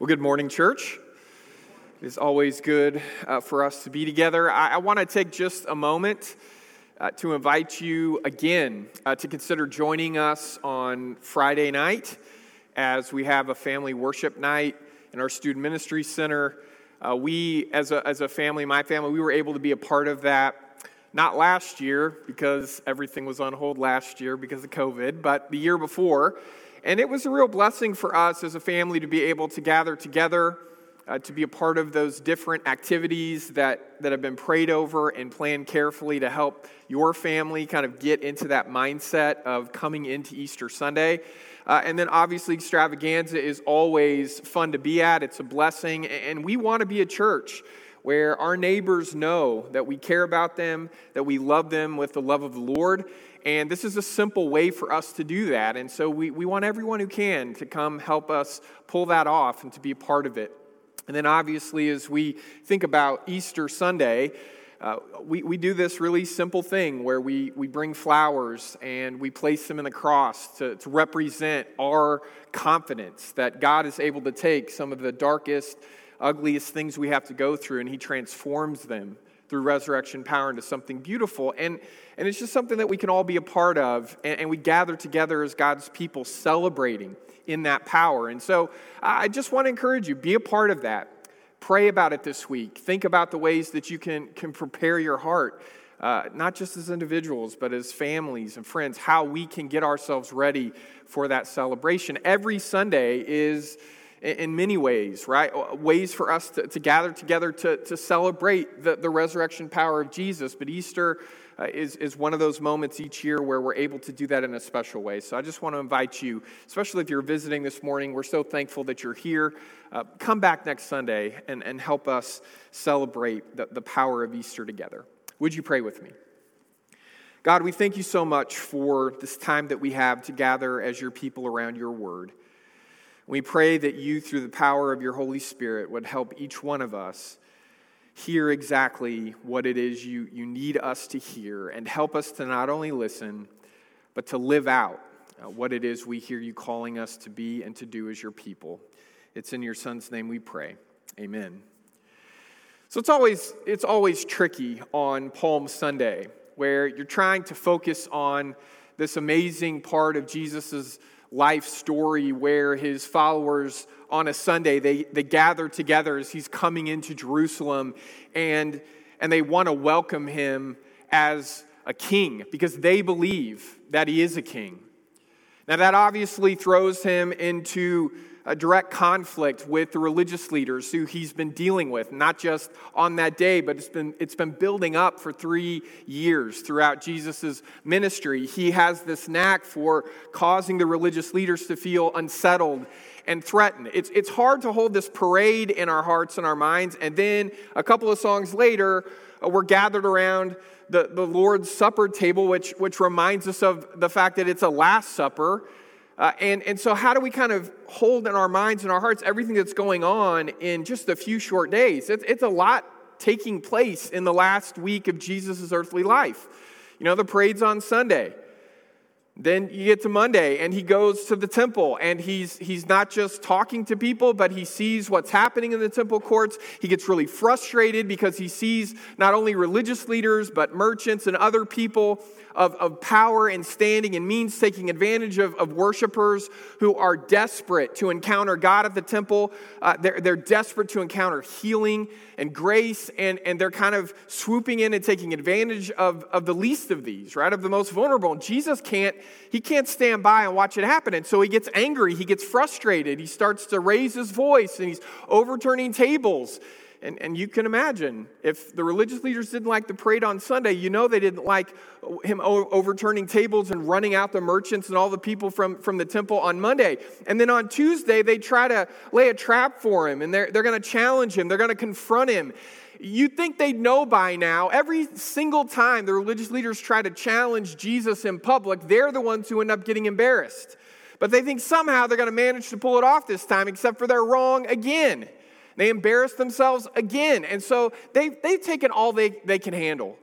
Well, good morning, church. It is always good uh, for us to be together. I, I want to take just a moment uh, to invite you again uh, to consider joining us on Friday night as we have a family worship night in our student ministry center. Uh, we, as a, as a family, my family, we were able to be a part of that. Not last year because everything was on hold last year because of COVID, but the year before. And it was a real blessing for us as a family to be able to gather together, uh, to be a part of those different activities that, that have been prayed over and planned carefully to help your family kind of get into that mindset of coming into Easter Sunday. Uh, and then obviously, extravaganza is always fun to be at, it's a blessing. And we want to be a church where our neighbors know that we care about them, that we love them with the love of the Lord. And this is a simple way for us to do that. And so we, we want everyone who can to come help us pull that off and to be a part of it. And then, obviously, as we think about Easter Sunday, uh, we, we do this really simple thing where we, we bring flowers and we place them in the cross to, to represent our confidence that God is able to take some of the darkest, ugliest things we have to go through and He transforms them through resurrection power into something beautiful. And, and it's just something that we can all be a part of. And, and we gather together as God's people celebrating in that power. And so I just want to encourage you be a part of that. Pray about it this week. Think about the ways that you can, can prepare your heart. Uh, not just as individuals, but as families and friends, how we can get ourselves ready for that celebration. Every Sunday is in many ways, right? Ways for us to, to gather together to, to celebrate the, the resurrection power of Jesus. But Easter uh, is, is one of those moments each year where we're able to do that in a special way. So I just want to invite you, especially if you're visiting this morning, we're so thankful that you're here. Uh, come back next Sunday and, and help us celebrate the, the power of Easter together. Would you pray with me? God, we thank you so much for this time that we have to gather as your people around your word. We pray that you, through the power of your Holy Spirit, would help each one of us hear exactly what it is you, you need us to hear and help us to not only listen, but to live out uh, what it is we hear you calling us to be and to do as your people. It's in your Son's name we pray. Amen. So it's always, it's always tricky on Palm Sunday where you're trying to focus on this amazing part of Jesus' life story where his followers on a Sunday they, they gather together as he's coming into Jerusalem and, and they want to welcome him as a king because they believe that he is a king. Now, that obviously throws him into a direct conflict with the religious leaders who he's been dealing with, not just on that day, but it's been, it's been building up for three years throughout Jesus' ministry. He has this knack for causing the religious leaders to feel unsettled and threatened. It's, it's hard to hold this parade in our hearts and our minds, and then a couple of songs later, uh, we're gathered around the, the Lord's Supper table, which, which reminds us of the fact that it's a Last Supper uh, and, and so, how do we kind of hold in our minds and our hearts everything that's going on in just a few short days? It's, it's a lot taking place in the last week of Jesus' earthly life. You know, the parade's on Sunday. Then you get to Monday, and he goes to the temple, and he's, he's not just talking to people, but he sees what's happening in the temple courts. He gets really frustrated because he sees not only religious leaders, but merchants and other people of, of power and standing and means taking advantage of, of worshipers who are desperate to encounter God at the temple. Uh, they're, they're desperate to encounter healing and grace, and, and they're kind of swooping in and taking advantage of, of the least of these, right? Of the most vulnerable. And Jesus can't, he can't stand by and watch it happen. And so he gets angry, he gets frustrated, he starts to raise his voice, and he's overturning tables and, and you can imagine if the religious leaders didn't like the parade on Sunday, you know they didn't like him overturning tables and running out the merchants and all the people from, from the temple on Monday. And then on Tuesday, they try to lay a trap for him and they're, they're going to challenge him, they're going to confront him. You'd think they'd know by now. Every single time the religious leaders try to challenge Jesus in public, they're the ones who end up getting embarrassed. But they think somehow they're going to manage to pull it off this time, except for they're wrong again. They embarrass themselves again. And so they've, they've taken all they, they can handle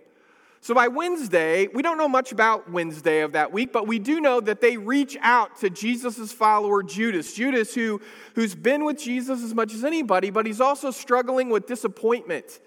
So by Wednesday, we don't know much about Wednesday of that week, but we do know that they reach out to Jesus' follower Judas. Judas, who, who's been with Jesus as much as anybody, but he's also struggling with disappointment.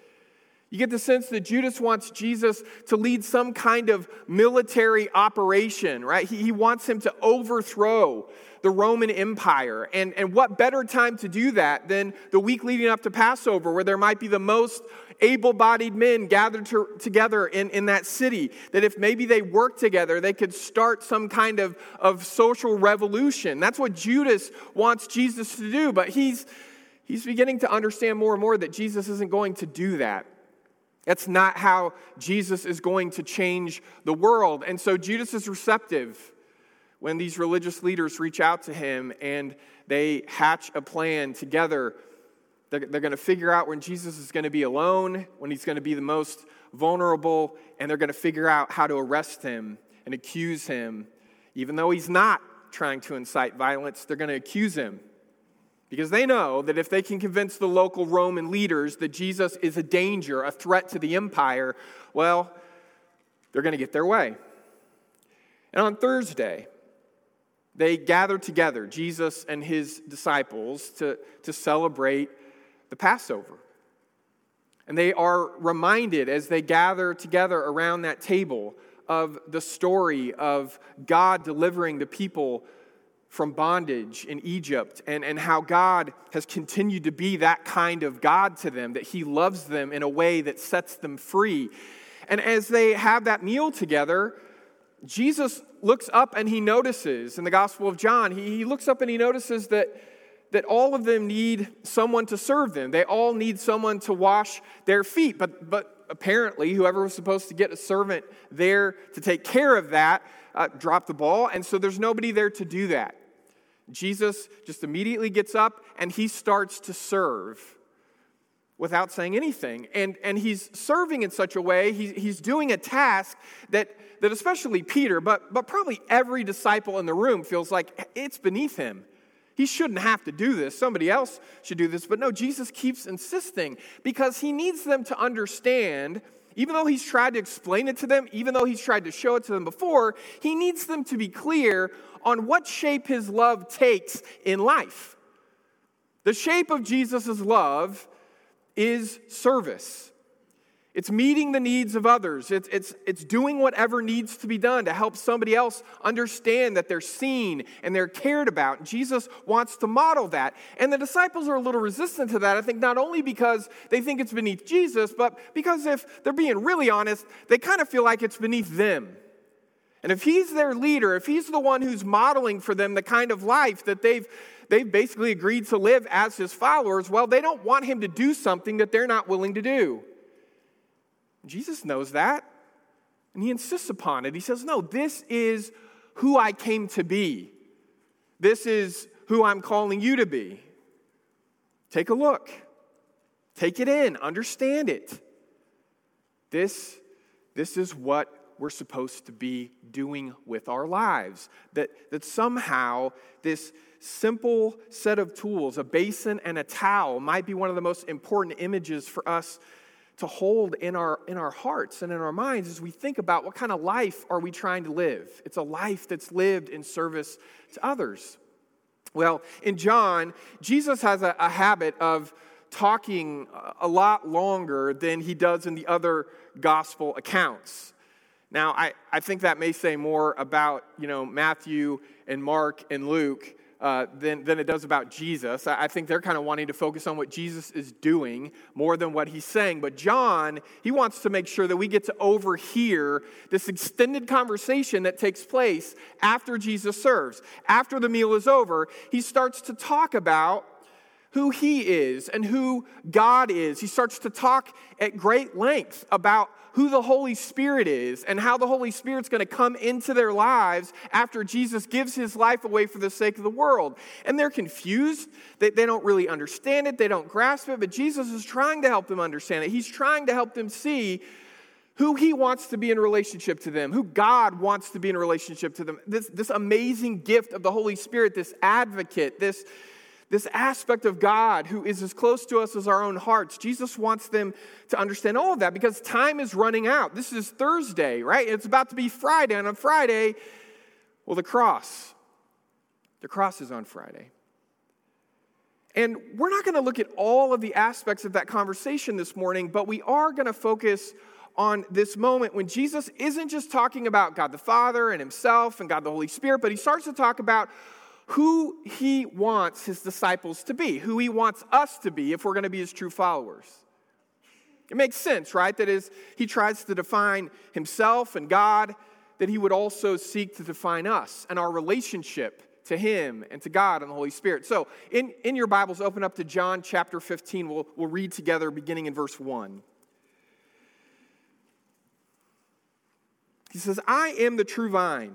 You get the sense that Judas wants Jesus to lead some kind of military operation, right? He, he wants him to overthrow the Roman Empire. And, and what better time to do that than the week leading up to Passover, where there might be the most able bodied men gathered to, together in, in that city? That if maybe they worked together, they could start some kind of, of social revolution. That's what Judas wants Jesus to do, but he's, he's beginning to understand more and more that Jesus isn't going to do that. That's not how Jesus is going to change the world. And so Judas is receptive when these religious leaders reach out to him and they hatch a plan together. They're, they're going to figure out when Jesus is going to be alone, when he's going to be the most vulnerable, and they're going to figure out how to arrest him and accuse him. Even though he's not trying to incite violence, they're going to accuse him because they know that if they can convince the local Roman leaders that Jesus is a danger, a threat to the empire, well, they're going to get their way. And on Thursday, they gather together, Jesus and his disciples, to, to celebrate the Passover. And they are reminded as they gather together around that table of the story of God delivering the people from bondage in Egypt and, and how God has continued to be that kind of God to them, that He loves them in a way that sets them free. And as they have that meal together, Jesus looks up and he notices in the Gospel of John, he, he looks up and he notices that, that all of them need someone to serve them. They all need someone to wash their feet. But, but apparently, whoever was supposed to get a servant there to take care of that uh, dropped the ball, and so there's nobody there to do that. Jesus just immediately gets up and he starts to serve without saying anything. And, and he's serving in such a way, he, he's doing a task that, that especially Peter, but, but probably every disciple in the room feels like it's beneath him. He shouldn't have to do this. Somebody else should do this. But no, Jesus keeps insisting because he needs them to understand, even though he's tried to explain it to them, even though he's tried to show it to them before, he needs them to be clear on what shape his love takes in life. The shape of Jesus' love is service. It's meeting the needs of others. It's, it's, it's doing whatever needs to be done to help somebody else understand that they're seen and they're cared about. Jesus wants to model that. And the disciples are a little resistant to that, I think, not only because they think it's beneath Jesus, but because if they're being really honest, they kind of feel like it's beneath them. And if he's their leader, if he's the one who's modeling for them the kind of life that they've, they've basically agreed to live as his followers, well, they don't want him to do something that they're not willing to do. Jesus knows that, and he insists upon it. He says, No, this is who I came to be. This is who I'm calling you to be. Take a look, take it in, understand it. This, this is what we're supposed to be doing with our lives. That, that somehow this simple set of tools, a basin and a towel, might be one of the most important images for us to hold in our, in our hearts and in our minds as we think about what kind of life are we trying to live. It's a life that's lived in service to others. Well, in John, Jesus has a, a habit of talking a lot longer than he does in the other gospel accounts. Now, I, I think that may say more about, you know, Matthew and Mark and Luke uh, than, than it does about Jesus. I, I think they're kind of wanting to focus on what Jesus is doing more than what he's saying. But John, he wants to make sure that we get to overhear this extended conversation that takes place after Jesus serves. After the meal is over, he starts to talk about who he is and who God is. He starts to talk at great length about who the Holy Spirit is and how the Holy Spirit's going to come into their lives after Jesus gives his life away for the sake of the world. And they're confused. They, they don't really understand it, they don't grasp it, but Jesus is trying to help them understand it. He's trying to help them see who he wants to be in relationship to them, who God wants to be in relationship to them. This, this amazing gift of the Holy Spirit, this advocate, this this aspect of God who is as close to us as our own hearts. Jesus wants them to understand all of that because time is running out. This is Thursday, right? It's about to be Friday. And on Friday, well, the cross. The cross is on Friday. And we're not going to look at all of the aspects of that conversation this morning, but we are going to focus on this moment when Jesus isn't just talking about God the Father and Himself and God the Holy Spirit, but He starts to talk about who he wants his disciples to be, who he wants us to be if we're going to be his true followers. It makes sense, right? That is, he tries to define himself and God, that he would also seek to define us and our relationship to him and to God and the Holy Spirit. So, in, in your Bibles, open up to John chapter 15. We'll, we'll read together beginning in verse 1. He says, I am the true vine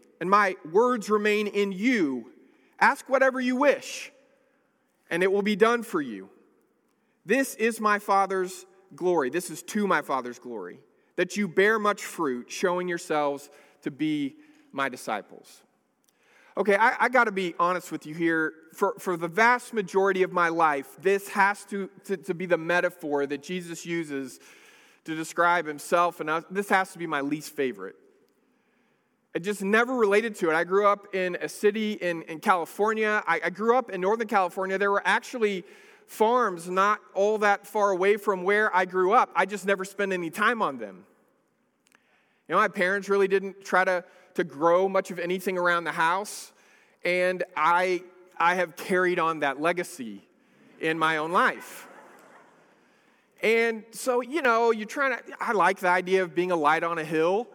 and my words remain in you. Ask whatever you wish, and it will be done for you. This is my Father's glory. This is to my Father's glory, that you bear much fruit, showing yourselves to be my disciples. Okay, I, I got to be honest with you here. For, for the vast majority of my life, this has to, to, to be the metaphor that Jesus uses to describe himself, and this has to be my least favorite. I just never related to it. I grew up in a city in, in California. I, I grew up in Northern California. There were actually farms not all that far away from where I grew up. I just never spent any time on them. You know, my parents really didn't try to, to grow much of anything around the house, and I, I have carried on that legacy in my own life. And so, you know, you're trying to, I like the idea of being a light on a hill.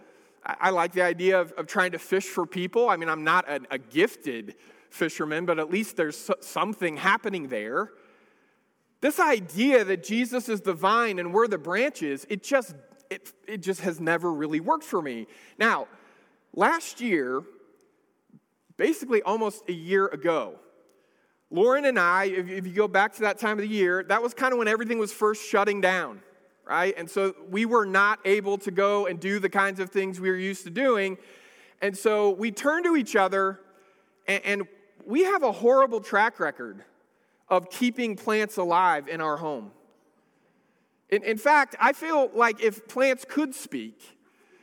I like the idea of, of trying to fish for people. I mean, I'm not a, a gifted fisherman, but at least there's something happening there. This idea that Jesus is the vine and we're the branches, it just, it, it just has never really worked for me. Now, last year, basically almost a year ago, Lauren and I, if, if you go back to that time of the year, that was kind of when everything was first shutting down right? And so we were not able to go and do the kinds of things we were used to doing. And so we turned to each other, and, and we have a horrible track record of keeping plants alive in our home. In, in fact, I feel like if plants could speak,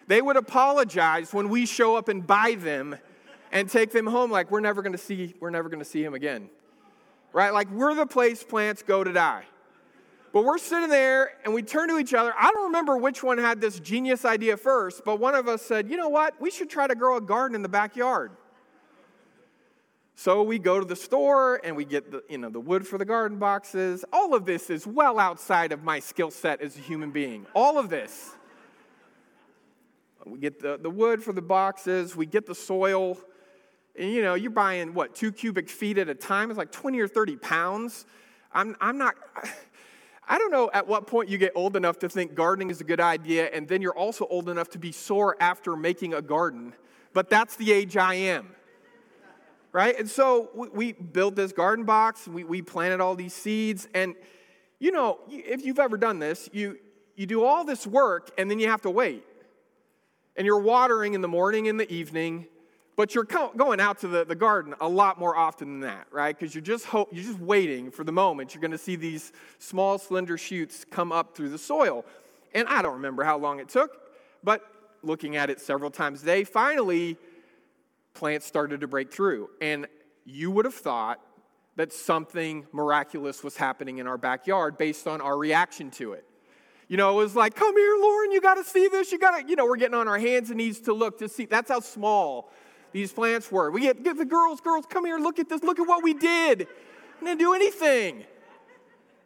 they would apologize when we show up and buy them and take them home like we're never going to see we're never going to see him again right like we're the place plants go to die but we're sitting there and we turn to each other. I don't remember which one had this genius idea first, but one of us said, you know what? We should try to grow a garden in the backyard. So we go to the store and we get the, you know, the wood for the garden boxes. All of this is well outside of my skill set as a human being. All of this. We get the, the wood for the boxes, we get the soil. And you know, you're buying what, two cubic feet at a time? It's like 20 or 30 pounds. I'm, I'm not. I don't know at what point you get old enough to think gardening is a good idea, and then you're also old enough to be sore after making a garden, but that's the age I am. Right? And so we, we built this garden box, we, we planted all these seeds, and you know, if you've ever done this, you, you do all this work and then you have to wait. And you're watering in the morning and the evening, but you're going out to the, the garden a lot more often than that, right? Because you're just hope, you're just waiting for the moment you're going to see these small, slender shoots come up through the soil. And I don't remember how long it took, but looking at it several times a day, finally, plants started to break through. And you would have thought that something miraculous was happening in our backyard based on our reaction to it. You know, it was like, come here, Lauren, you got to see this. You got to, you know, we're getting on our hands and knees to look to see. That's how small these plants were. We get, get the girls, girls, come here, look at this, look at what we did. And didn't do anything.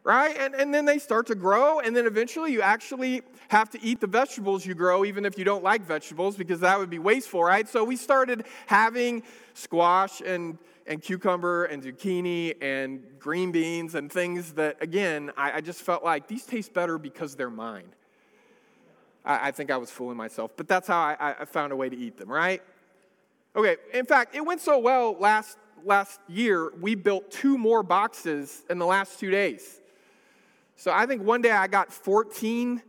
Right? And, and then they start to grow, and then eventually you actually have to eat the vegetables you grow, even if you don't like vegetables, because that would be wasteful, right? So we started having squash and, and cucumber and zucchini and green beans and things that, again, I, I just felt like these taste better because they're mine. I, I think I was fooling myself, but that's how I, I found a way to eat them, right? Okay, in fact, it went so well last, last year, we built two more boxes in the last two days. So I think one day I got 14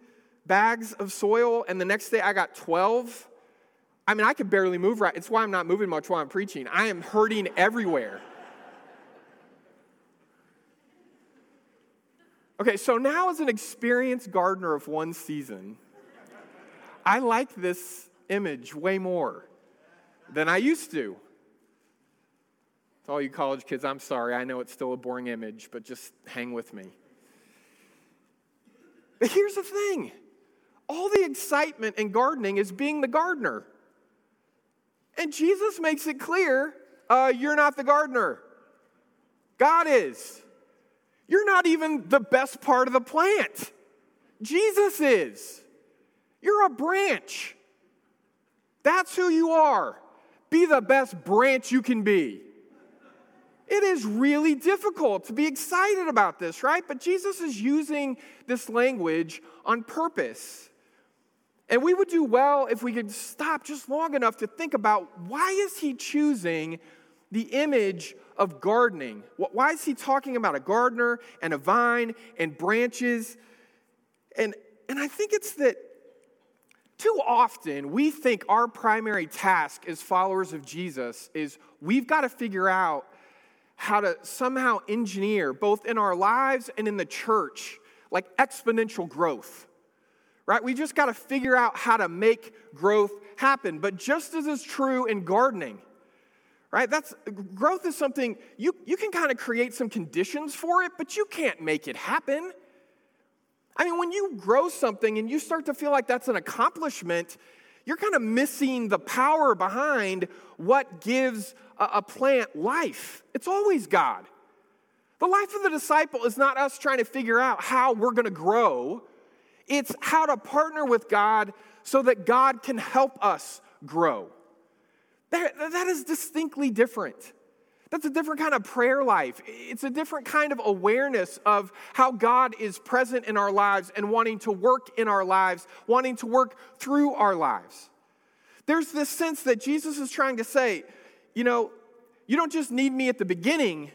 bags of soil, and the next day I got 12. I mean, I could barely move right. It's why I'm not moving much while I'm preaching. I am hurting everywhere. Okay, so now as an experienced gardener of one season, I like this image way more than I used to. To all you college kids, I'm sorry. I know it's still a boring image, but just hang with me. But here's the thing all the excitement in gardening is being the gardener. And Jesus makes it clear uh, you're not the gardener, God is. You're not even the best part of the plant, Jesus is. You're a branch. That's who you are. Be the best branch you can be. It is really difficult to be excited about this, right? But Jesus is using this language on purpose. And we would do well if we could stop just long enough to think about why is he choosing the image of gardening? Why is he talking about a gardener and a vine and branches? And, and I think it's that too often we think our primary task as followers of Jesus is we've got to figure out how to somehow engineer, both in our lives and in the church, like exponential growth. Right? We just got to figure out how to make growth happen. But just as is true in gardening, right? That's growth is something you, you can kind of create some conditions for it, but you can't make it happen. I mean, when you grow something and you start to feel like that's an accomplishment, you're kind of missing the power behind what gives a, a plant life. It's always God. The life of the disciple is not us trying to figure out how we're going to grow, it's how to partner with God so that God can help us grow. That, that is distinctly different. That's a different kind of prayer life. It's a different kind of awareness of how God is present in our lives and wanting to work in our lives, wanting to work through our lives. There's this sense that Jesus is trying to say, you know, you don't just need me at the beginning,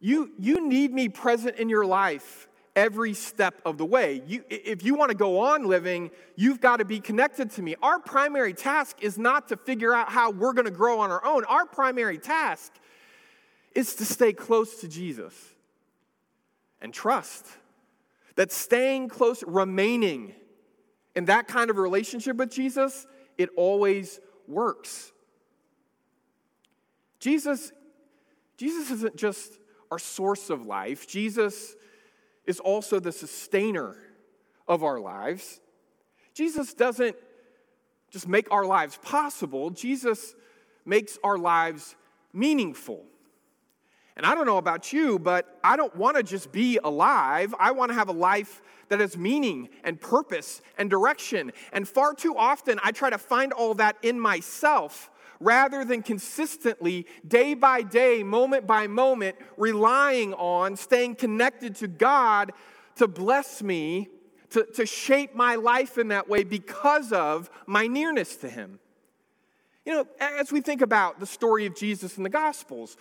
you, you need me present in your life every step of the way. You, if you want to go on living, you've got to be connected to me. Our primary task is not to figure out how we're going to grow on our own. Our primary task is to stay close to Jesus and trust that staying close, remaining in that kind of relationship with Jesus, it always works. Jesus, Jesus isn't just our source of life. Jesus is also the sustainer of our lives. Jesus doesn't just make our lives possible, Jesus makes our lives meaningful. And I don't know about you, but I don't want to just be alive. I want to have a life that has meaning and purpose and direction. And far too often, I try to find all that in myself rather than consistently, day by day, moment by moment, relying on, staying connected to God to bless me, to, to shape my life in that way because of my nearness to Him. You know, as we think about the story of Jesus in the Gospels,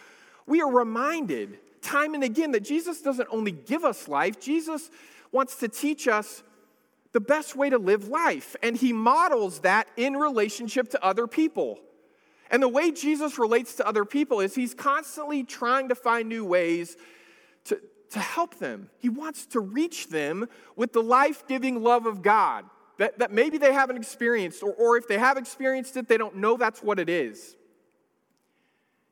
we are reminded time and again that Jesus doesn't only give us life, Jesus wants to teach us the best way to live life. And he models that in relationship to other people. And the way Jesus relates to other people is he's constantly trying to find new ways to, to help them. He wants to reach them with the life giving love of God that, that maybe they haven't experienced, or, or if they have experienced it, they don't know that's what it is.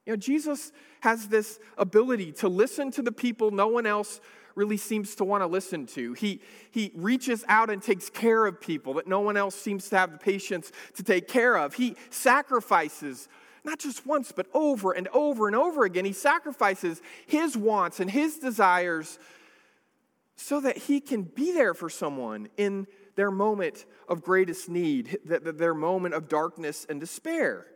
You know, Jesus has this ability to listen to the people no one else really seems to want to listen to. He, he reaches out and takes care of people that no one else seems to have the patience to take care of. He sacrifices, not just once, but over and over and over again. He sacrifices his wants and his desires so that he can be there for someone in their moment of greatest need, their moment of darkness and despair.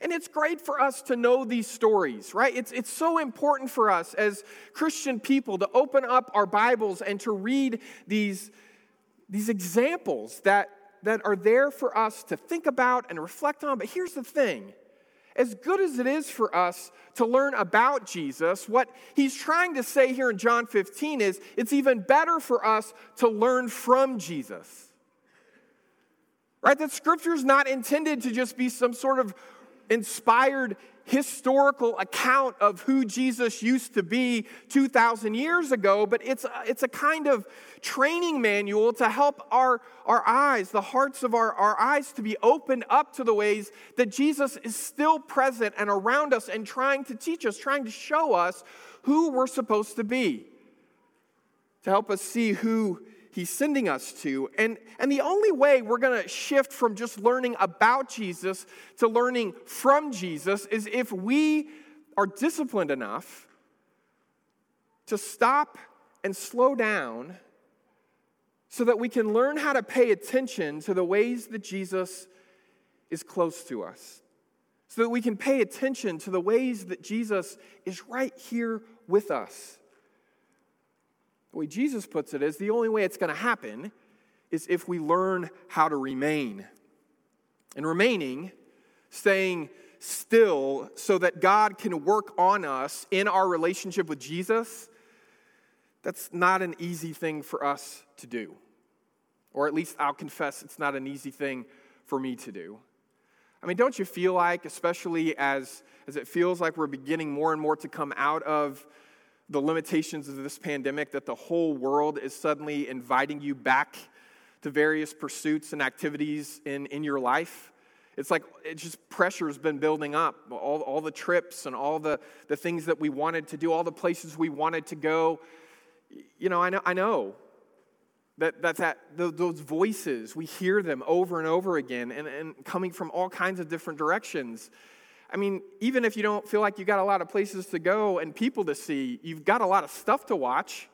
And it's great for us to know these stories, right? It's, it's so important for us as Christian people to open up our Bibles and to read these, these examples that, that are there for us to think about and reflect on. But here's the thing as good as it is for us to learn about Jesus, what he's trying to say here in John 15 is it's even better for us to learn from Jesus. Right? That scripture is not intended to just be some sort of inspired historical account of who Jesus used to be 2,000 years ago, but it's a, it's a kind of training manual to help our, our eyes, the hearts of our, our eyes, to be opened up to the ways that Jesus is still present and around us and trying to teach us, trying to show us who we're supposed to be, to help us see who he's sending us to. And, and the only way we're going to shift from just learning about Jesus to learning from Jesus is if we are disciplined enough to stop and slow down so that we can learn how to pay attention to the ways that Jesus is close to us. So that we can pay attention to the ways that Jesus is right here with us. The way Jesus puts it is the only way it's going to happen is if we learn how to remain. And remaining, staying still so that God can work on us in our relationship with Jesus, that's not an easy thing for us to do. Or at least I'll confess it's not an easy thing for me to do. I mean, don't you feel like, especially as, as it feels like we're beginning more and more to come out of the limitations of this pandemic that the whole world is suddenly inviting you back to various pursuits and activities in, in your life. It's like it just pressure has been building up. All, all the trips and all the, the things that we wanted to do, all the places we wanted to go. You know, I know, I know that, that, that those voices, we hear them over and over again and, and coming from all kinds of different directions. I mean, even if you don't feel like you got a lot of places to go and people to see, you've got a lot of stuff to watch,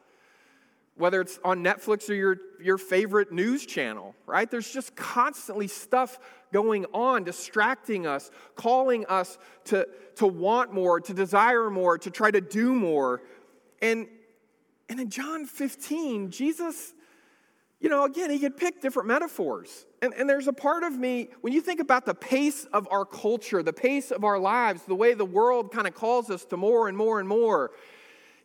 whether it's on Netflix or your, your favorite news channel, right? There's just constantly stuff going on, distracting us, calling us to, to want more, to desire more, to try to do more. And, and in John 15, Jesus you know, again, he could pick different metaphors. And, and there's a part of me, when you think about the pace of our culture, the pace of our lives, the way the world kind of calls us to more and more and more,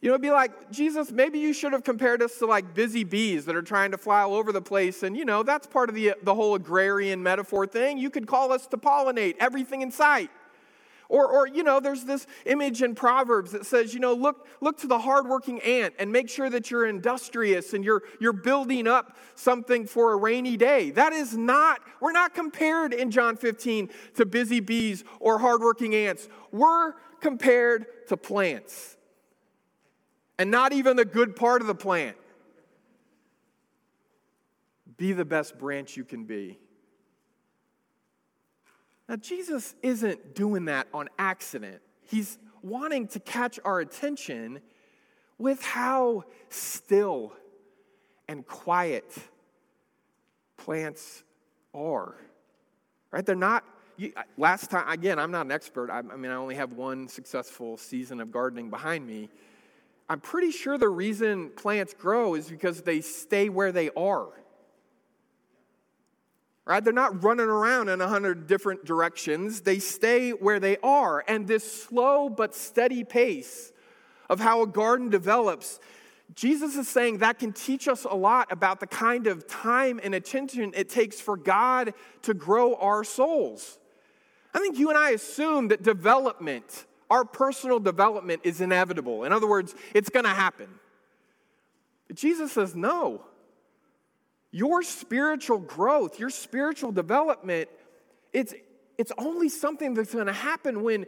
you know, it'd be like, Jesus, maybe you should have compared us to like busy bees that are trying to fly all over the place. And, you know, that's part of the, the whole agrarian metaphor thing. You could call us to pollinate everything in sight. Or, or, you know, there's this image in Proverbs that says, you know, look, look to the hardworking ant and make sure that you're industrious and you're, you're building up something for a rainy day. That is not, we're not compared in John 15 to busy bees or hardworking ants. We're compared to plants. And not even the good part of the plant. Be the best branch you can be. Now, Jesus isn't doing that on accident. He's wanting to catch our attention with how still and quiet plants are. Right? They're not, last time, again, I'm not an expert. I, I mean, I only have one successful season of gardening behind me. I'm pretty sure the reason plants grow is because they stay where they are right? They're not running around in a hundred different directions. They stay where they are. And this slow but steady pace of how a garden develops, Jesus is saying that can teach us a lot about the kind of time and attention it takes for God to grow our souls. I think you and I assume that development, our personal development, is inevitable. In other words, it's going to happen. But Jesus says, no. Your spiritual growth, your spiritual development, it's, it's only something that's going to happen when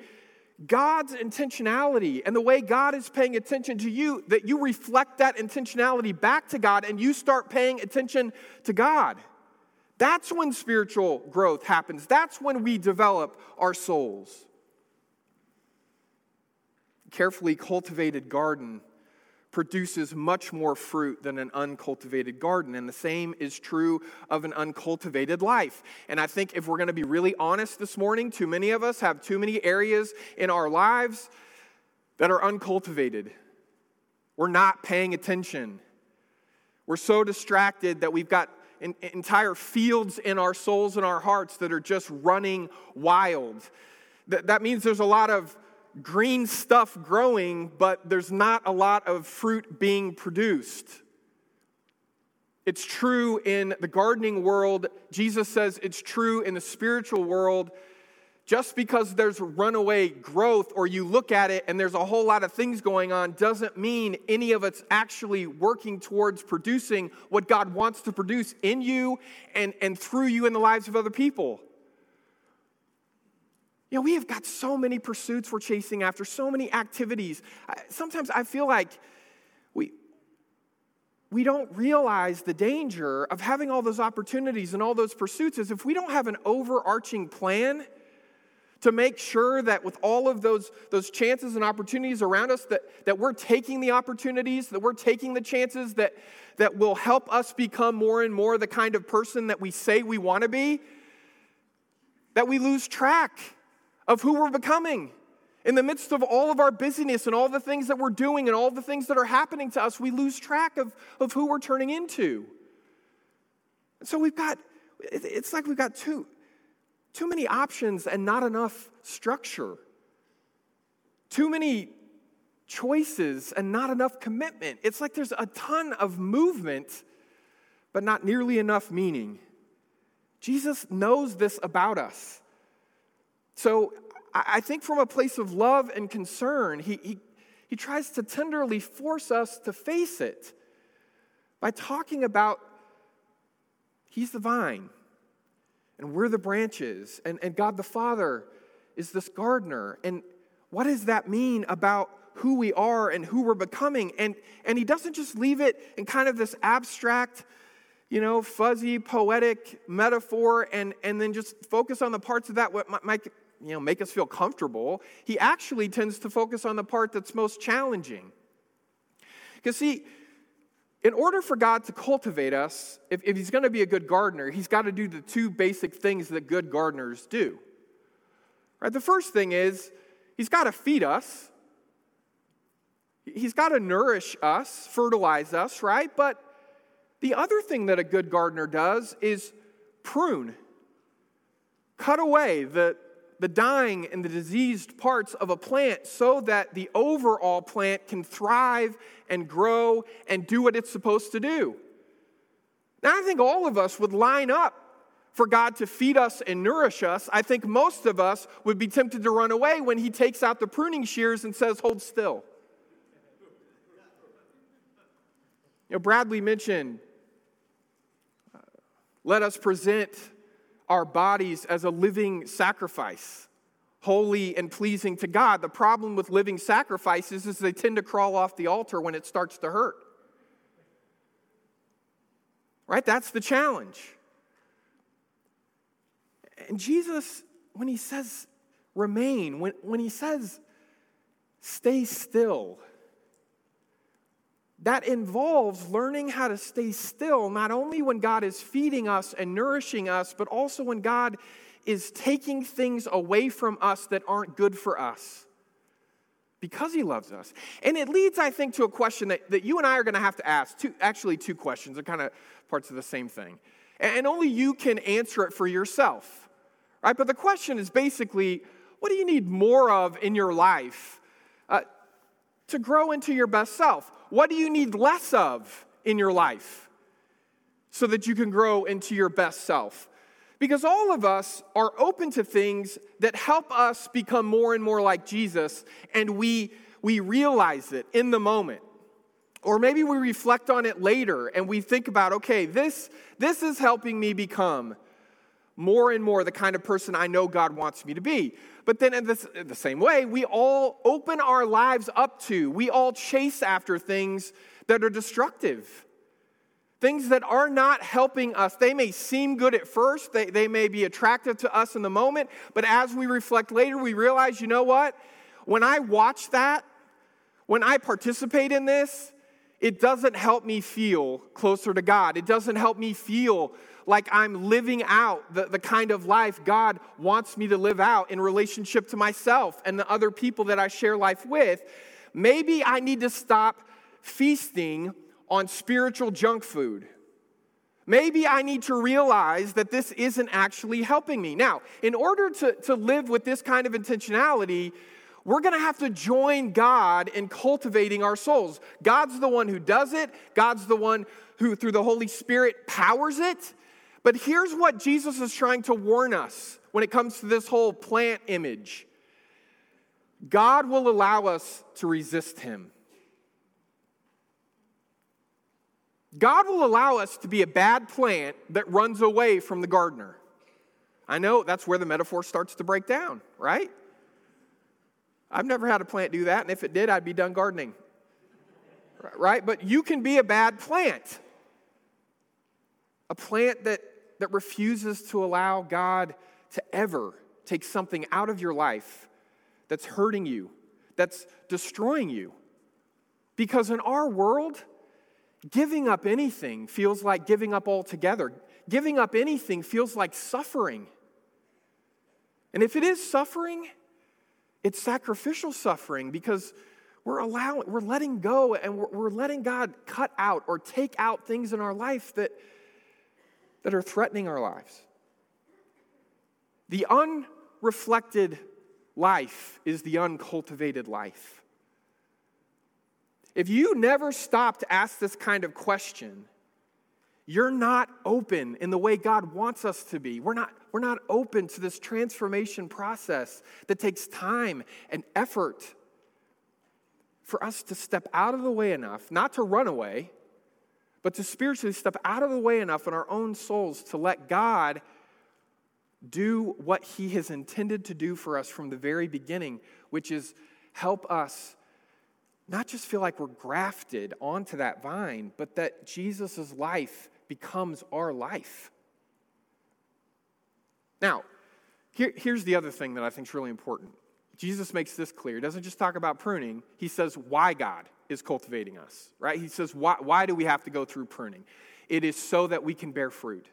God's intentionality and the way God is paying attention to you, that you reflect that intentionality back to God and you start paying attention to God. That's when spiritual growth happens. That's when we develop our souls. Carefully cultivated garden produces much more fruit than an uncultivated garden. And the same is true of an uncultivated life. And I think if we're going to be really honest this morning, too many of us have too many areas in our lives that are uncultivated. We're not paying attention. We're so distracted that we've got entire fields in our souls and our hearts that are just running wild. That means there's a lot of green stuff growing, but there's not a lot of fruit being produced. It's true in the gardening world. Jesus says it's true in the spiritual world. Just because there's runaway growth or you look at it and there's a whole lot of things going on doesn't mean any of it's actually working towards producing what God wants to produce in you and, and through you in the lives of other people. You know, we have got so many pursuits we're chasing after, so many activities. Sometimes I feel like we, we don't realize the danger of having all those opportunities and all those pursuits is if we don't have an overarching plan to make sure that with all of those, those chances and opportunities around us that, that we're taking the opportunities that we're taking the chances that, that will help us become more and more the kind of person that we say we want to be that we lose track of who we're becoming. In the midst of all of our busyness and all the things that we're doing and all the things that are happening to us, we lose track of, of who we're turning into. So we've got, it's like we've got too, too many options and not enough structure. Too many choices and not enough commitment. It's like there's a ton of movement, but not nearly enough meaning. Jesus knows this about us. So I think from a place of love and concern, he, he, he tries to tenderly force us to face it by talking about He's the vine, and we're the branches, and, and God the Father is this gardener. And what does that mean about who we are and who we're becoming? And, and He doesn't just leave it in kind of this abstract, you know, fuzzy, poetic metaphor and, and then just focus on the parts of that what might, you know, make us feel comfortable. He actually tends to focus on the part that's most challenging. Because, see, in order for God to cultivate us, if, if He's going to be a good gardener, He's got to do the two basic things that good gardeners do. Right? The first thing is He's got to feed us. He's got to nourish us, fertilize us, right? But the other thing that a good gardener does is prune, cut away the, the dying and the diseased parts of a plant so that the overall plant can thrive and grow and do what it's supposed to do. Now, I think all of us would line up for God to feed us and nourish us. I think most of us would be tempted to run away when He takes out the pruning shears and says, Hold still. You know, Bradley mentioned, uh, let us present our bodies as a living sacrifice, holy and pleasing to God. The problem with living sacrifices is they tend to crawl off the altar when it starts to hurt. Right? That's the challenge. And Jesus, when he says remain, when, when he says stay still, that involves learning how to stay still, not only when God is feeding us and nourishing us, but also when God is taking things away from us that aren't good for us because he loves us. And it leads, I think, to a question that, that you and I are going to have to ask. Two, actually, two questions. They're kind of parts of the same thing. And, and only you can answer it for yourself. Right? But the question is basically what do you need more of in your life uh, to grow into your best self? What do you need less of in your life so that you can grow into your best self? Because all of us are open to things that help us become more and more like Jesus, and we, we realize it in the moment. Or maybe we reflect on it later and we think about, okay, this, this is helping me become more and more the kind of person I know God wants me to be. But then, in, this, in the same way, we all open our lives up to, we all chase after things that are destructive. Things that are not helping us. They may seem good at first, they, they may be attractive to us in the moment, but as we reflect later, we realize you know what? When I watch that, when I participate in this, it doesn't help me feel closer to God. It doesn't help me feel like I'm living out the, the kind of life God wants me to live out in relationship to myself and the other people that I share life with, maybe I need to stop feasting on spiritual junk food. Maybe I need to realize that this isn't actually helping me. Now, in order to, to live with this kind of intentionality, we're going to have to join God in cultivating our souls. God's the one who does it, God's the one who, through the Holy Spirit, powers it. But here's what Jesus is trying to warn us when it comes to this whole plant image God will allow us to resist Him. God will allow us to be a bad plant that runs away from the gardener. I know that's where the metaphor starts to break down, right? I've never had a plant do that, and if it did, I'd be done gardening. Right? But you can be a bad plant. A plant that that refuses to allow God to ever take something out of your life that's hurting you, that's destroying you. Because in our world, giving up anything feels like giving up altogether. Giving up anything feels like suffering. And if it is suffering, it's sacrificial suffering because we're allowing, we're letting go and we're, we're letting God cut out or take out things in our life that that are threatening our lives. The unreflected life is the uncultivated life. If you never stop to ask this kind of question, you're not open in the way God wants us to be. We're not, we're not open to this transformation process that takes time and effort for us to step out of the way enough, not to run away, but to spiritually step out of the way enough in our own souls to let God do what He has intended to do for us from the very beginning, which is help us not just feel like we're grafted onto that vine, but that Jesus' life becomes our life. Now, here, here's the other thing that I think is really important. Jesus makes this clear. He doesn't just talk about pruning, he says why God is cultivating us, right? He says, why, why do we have to go through pruning? It is so that we can bear fruit.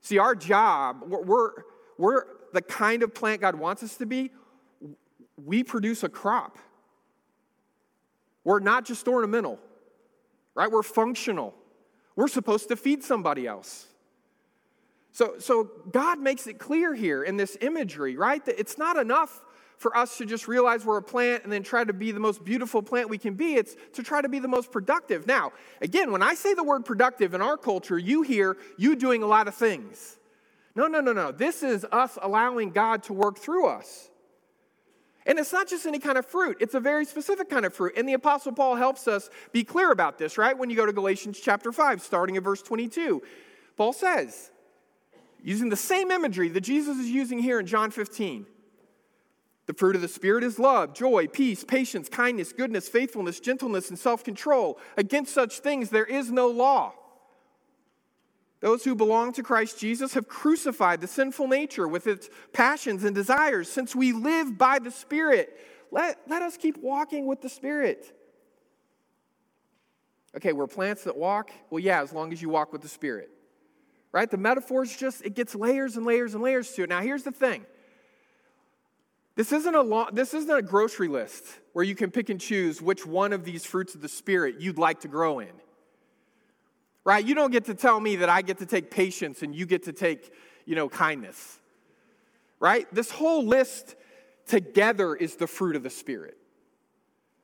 See, our job, we're, we're, we're the kind of plant God wants us to be. We produce a crop. We're not just ornamental, right? We're functional. We're supposed to feed somebody else. So, so God makes it clear here in this imagery, right? That it's not enough for us to just realize we're a plant and then try to be the most beautiful plant we can be. It's to try to be the most productive. Now, again, when I say the word productive in our culture, you hear you doing a lot of things. No, no, no, no. This is us allowing God to work through us. And it's not just any kind of fruit, it's a very specific kind of fruit. And the Apostle Paul helps us be clear about this, right? When you go to Galatians chapter 5, starting at verse 22, Paul says, using the same imagery that Jesus is using here in John 15, the fruit of the Spirit is love, joy, peace, patience, kindness, goodness, faithfulness, gentleness, and self control. Against such things there is no law. Those who belong to Christ Jesus have crucified the sinful nature with its passions and desires. Since we live by the Spirit, let, let us keep walking with the Spirit. Okay, we're plants that walk. Well, yeah, as long as you walk with the Spirit. Right? The metaphor is just, it gets layers and layers and layers to it. Now, here's the thing this isn't, a long, this isn't a grocery list where you can pick and choose which one of these fruits of the Spirit you'd like to grow in. Right? You don't get to tell me that I get to take patience and you get to take, you know, kindness. Right? This whole list together is the fruit of the Spirit.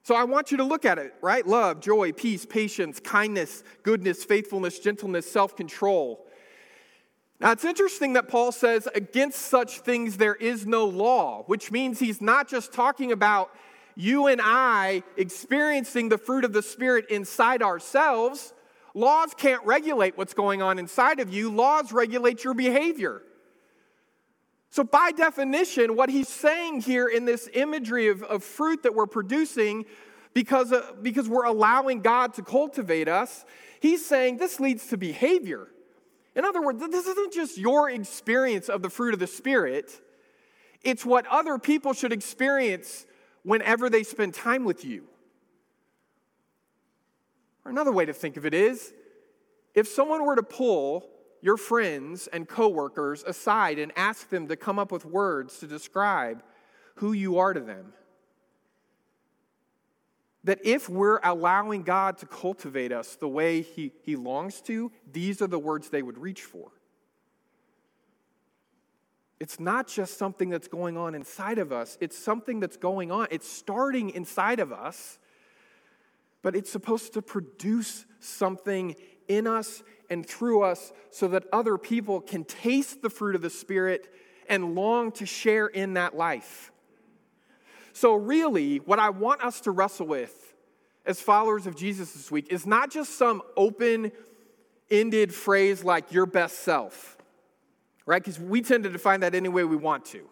So I want you to look at it, right? Love, joy, peace, patience, kindness, goodness, faithfulness, gentleness, self control. Now, it's interesting that Paul says, against such things there is no law, which means he's not just talking about you and I experiencing the fruit of the Spirit inside ourselves, Laws can't regulate what's going on inside of you, laws regulate your behavior. So, by definition, what he's saying here in this imagery of, of fruit that we're producing, because, uh, because we're allowing God to cultivate us, he's saying this leads to behavior. In other words, this isn't just your experience of the fruit of the Spirit, it's what other people should experience whenever they spend time with you. Or another way to think of it is if someone were to pull your friends and coworkers aside and ask them to come up with words to describe who you are to them. That if we're allowing God to cultivate us the way he, he longs to, these are the words they would reach for. It's not just something that's going on inside of us, it's something that's going on. It's starting inside of us, but it's supposed to produce something in us and through us so that other people can taste the fruit of the Spirit and long to share in that life. So, really, what I want us to wrestle with as followers of Jesus this week is not just some open ended phrase like your best self, right? Because we tend to define that any way we want to,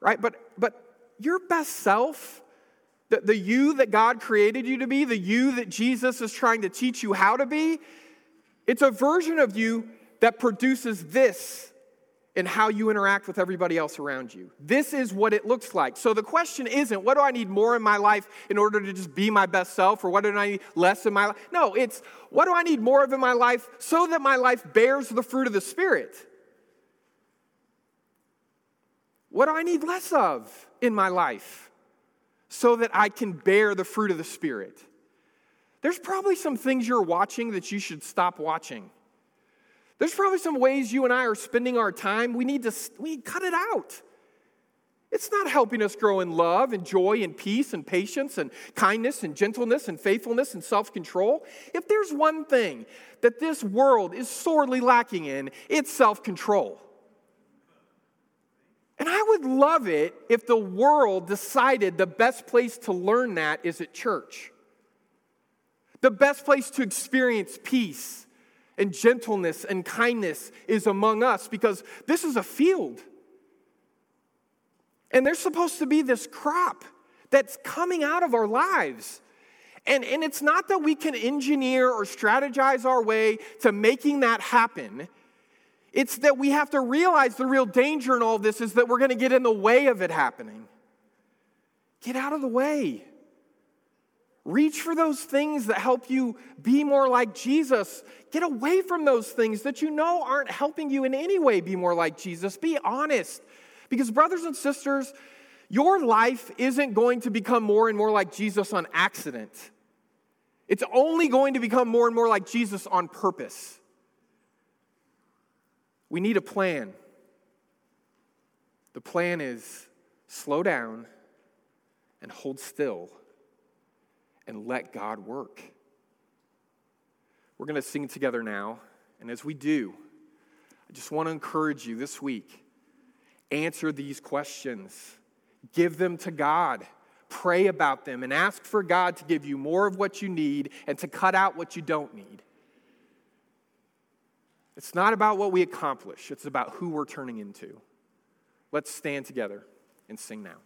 right? But, but your best self, the, the you that God created you to be, the you that Jesus is trying to teach you how to be, it's a version of you that produces this in how you interact with everybody else around you. This is what it looks like. So the question isn't, what do I need more in my life in order to just be my best self, or what do I need less in my life? No, it's what do I need more of in my life so that my life bears the fruit of the Spirit? What do I need less of in my life so that I can bear the fruit of the Spirit? There's probably some things you're watching that you should stop watching. There's probably some ways you and I are spending our time. We need to we need to cut it out. It's not helping us grow in love and joy and peace and patience and kindness and gentleness and faithfulness and self control. If there's one thing that this world is sorely lacking in, it's self control. And I would love it if the world decided the best place to learn that is at church. The best place to experience peace and gentleness and kindness is among us because this is a field. And there's supposed to be this crop that's coming out of our lives. And, and it's not that we can engineer or strategize our way to making that happen. It's that we have to realize the real danger in all this is that we're going to get in the way of it happening. Get out of the way. Reach for those things that help you be more like Jesus. Get away from those things that you know aren't helping you in any way be more like Jesus. Be honest. Because, brothers and sisters, your life isn't going to become more and more like Jesus on accident. It's only going to become more and more like Jesus on purpose. We need a plan. The plan is slow down and hold still and let God work. We're going to sing together now. And as we do, I just want to encourage you this week answer these questions, give them to God. Pray about them and ask for God to give you more of what you need and to cut out what you don't need. It's not about what we accomplish, it's about who we're turning into. Let's stand together and sing now.